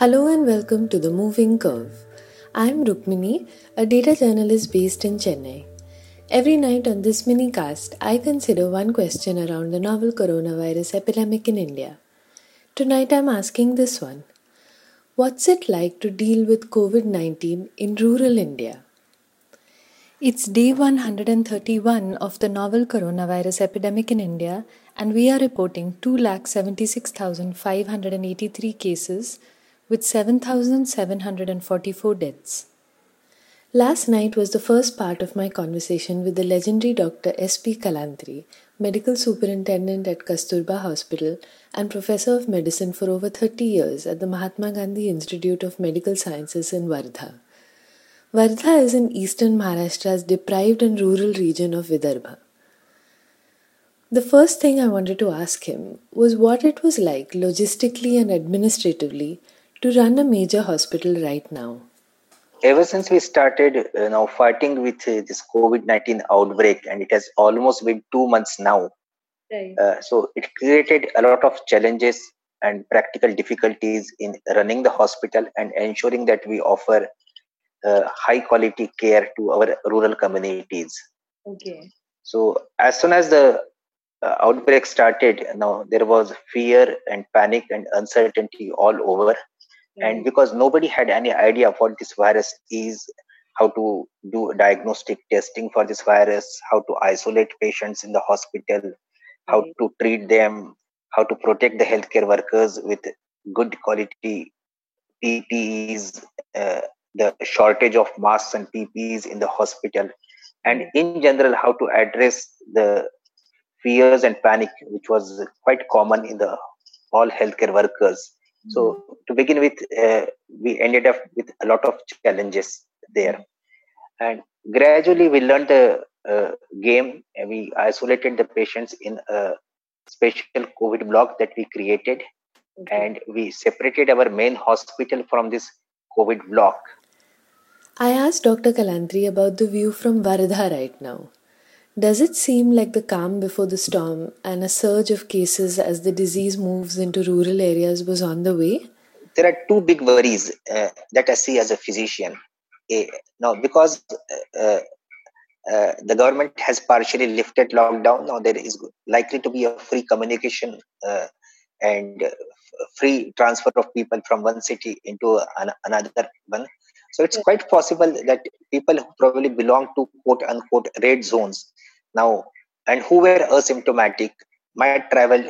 Hello and welcome to The Moving Curve. I'm Rukmini, a data journalist based in Chennai. Every night on this mini cast, I consider one question around the novel coronavirus epidemic in India. Tonight I'm asking this one What's it like to deal with COVID 19 in rural India? It's day 131 of the novel coronavirus epidemic in India, and we are reporting 2,76,583 cases with 7,744 deaths. Last night was the first part of my conversation with the legendary Dr. S.P. Kalantri, medical superintendent at Kasturba Hospital and professor of medicine for over 30 years at the Mahatma Gandhi Institute of Medical Sciences in Wardha. Wardha is in eastern Maharashtra's deprived and rural region of Vidarbha. The first thing I wanted to ask him was what it was like logistically and administratively to run a major hospital right now. Ever since we started you know, fighting with uh, this COVID 19 outbreak, and it has almost been two months now, right. uh, so it created a lot of challenges and practical difficulties in running the hospital and ensuring that we offer uh, high quality care to our rural communities. Okay. So as soon as the uh, outbreak started, now there was fear and panic and uncertainty all over, and because nobody had any idea what this virus is, how to do diagnostic testing for this virus, how to isolate patients in the hospital, how to treat them, how to protect the healthcare workers with good quality PPEs, uh, the shortage of masks and PPEs in the hospital, and in general, how to address the fears and panic, which was quite common in the all healthcare workers. So mm-hmm. To begin with, uh, we ended up with a lot of challenges there, and gradually we learned the uh, game. And we isolated the patients in a special COVID block that we created, okay. and we separated our main hospital from this COVID block I asked Dr. Kalantri about the view from Wardha right now. Does it seem like the calm before the storm and a surge of cases as the disease moves into rural areas was on the way? There are two big worries uh, that I see as a physician. Uh, now, because uh, uh, the government has partially lifted lockdown, now there is likely to be a free communication uh, and free transfer of people from one city into an, another one so it's quite possible that people who probably belong to quote unquote red zones now and who were asymptomatic might travel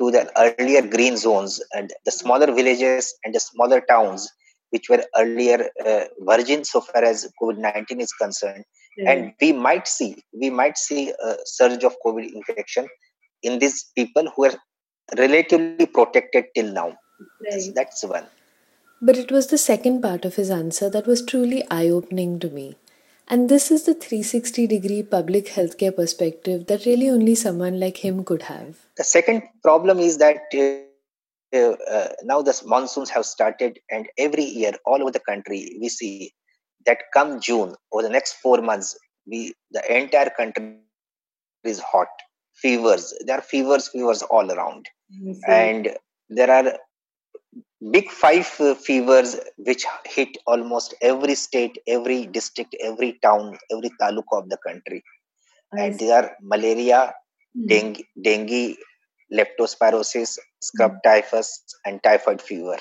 to the earlier green zones and the smaller villages and the smaller towns which were earlier uh, virgin so far as covid-19 is concerned mm-hmm. and we might see we might see a surge of covid infection in these people who are relatively protected till now right. that's one but it was the second part of his answer that was truly eye opening to me. And this is the 360 degree public healthcare perspective that really only someone like him could have. The second problem is that uh, uh, now the monsoons have started, and every year, all over the country, we see that come June, over the next four months, we the entire country is hot. Fevers, there are fevers, fevers all around. Mm-hmm. And there are big five uh, fevers which hit almost every state every district every town every taluka of the country I and see. they are malaria mm. dengue, dengue leptospirosis scrub mm. typhus and typhoid fever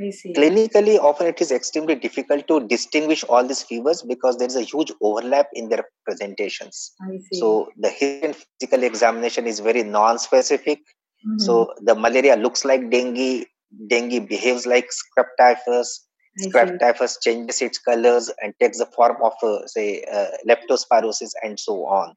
I see. clinically often it is extremely difficult to distinguish all these fevers because there is a huge overlap in their presentations I see. so the hidden physical examination is very non-specific mm-hmm. so the malaria looks like dengue dengue behaves like scrub typhus. Scrub typhus changes its colors and takes the form of, uh, say, uh, leptospirosis and so on.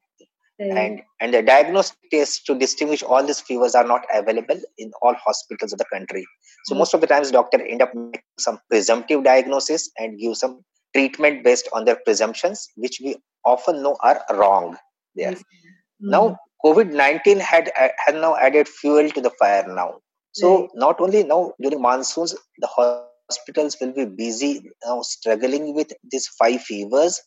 And and the diagnostic tests to distinguish all these fevers are not available in all hospitals of the country. So mm-hmm. most of the times, doctor end up making some presumptive diagnosis and give some treatment based on their presumptions, which we often know are wrong. There. Mm-hmm. Now, COVID nineteen had uh, had now added fuel to the fire. Now, so not only now during monsoons, the hospitals will be busy now struggling with these five fevers,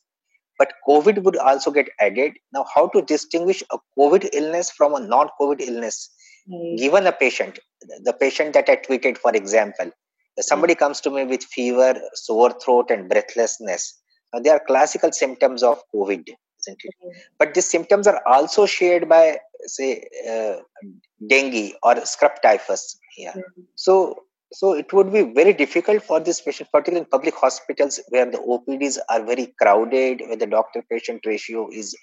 but COVID would also get added. Now, how to distinguish a COVID illness from a non-COVID illness? Right. Given a patient, the patient that I treated, for example, somebody comes to me with fever, sore throat, and breathlessness. Now, they are classical symptoms of COVID, isn't it? Mm-hmm. But these symptoms are also shared by, say, uh, dengue or scrub typhus. Yeah. Mm-hmm. So, so it would be very difficult for this patient, particularly in public hospitals where the OPDs are very crowded, where the doctor-patient ratio is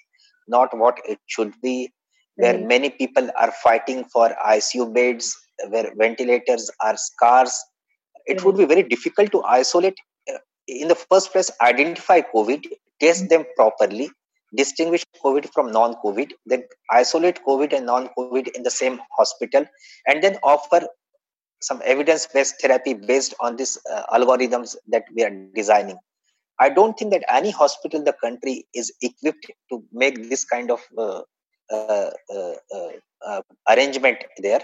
not what it should be, where mm-hmm. many people are fighting for ICU beds, where ventilators are scarce it would be very difficult to isolate uh, in the first place identify covid test them properly distinguish covid from non-covid then isolate covid and non-covid in the same hospital and then offer some evidence-based therapy based on these uh, algorithms that we are designing. I don't think that any hospital in the country is equipped to make this kind of uh, uh, uh, uh arrangement there.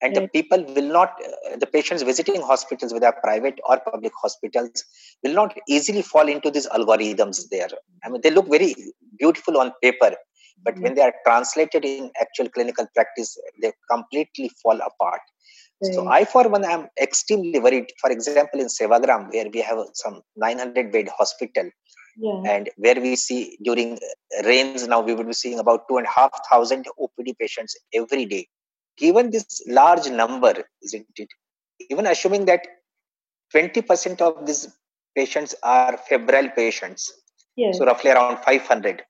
And the people will not uh, the patients visiting hospitals whether private or public hospitals will not easily fall into these algorithms there. I mean they look very beautiful on paper but mm-hmm. when they are translated in actual clinical practice they completely fall apart right. so i for one am extremely worried for example in sevagram where we have some 900 bed hospital yeah. and where we see during rains now we would be seeing about two and a half thousand opd patients every day given this large number, isn't it? Even assuming that 20% of these patients are febrile patients, yes. so roughly around 500,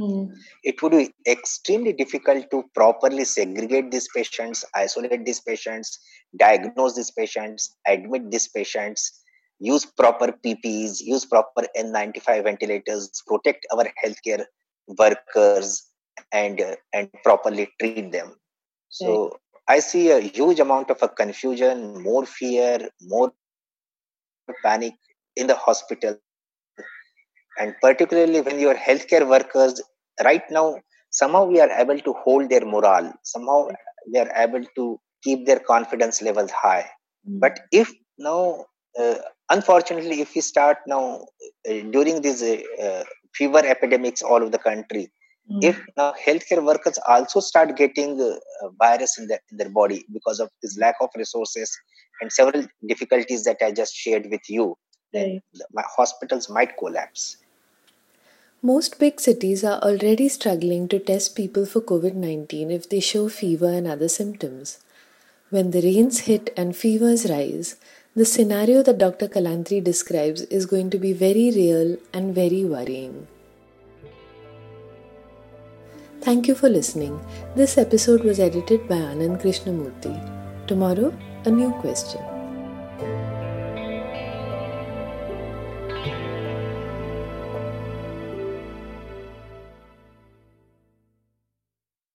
mm. it would be extremely difficult to properly segregate these patients, isolate these patients, diagnose these patients, admit these patients, use proper PPEs, use proper N95 ventilators, protect our healthcare workers, and uh, and properly treat them. So right. I see a huge amount of a confusion, more fear, more panic in the hospital. And particularly when your healthcare workers, right now, somehow we are able to hold their morale, somehow we are able to keep their confidence levels high. Mm-hmm. But if now, uh, unfortunately, if we start now uh, during these uh, fever epidemics all over the country, Mm. If now healthcare workers also start getting uh, virus in their, in their body because of this lack of resources and several difficulties that I just shared with you, then my hospitals might collapse. Most big cities are already struggling to test people for COVID 19 if they show fever and other symptoms. When the rains hit and fevers rise, the scenario that Dr. Kalantri describes is going to be very real and very worrying. Thank you for listening. This episode was edited by Anand Krishnamurti. Tomorrow, a new question.